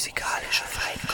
Musikalische Feinkost.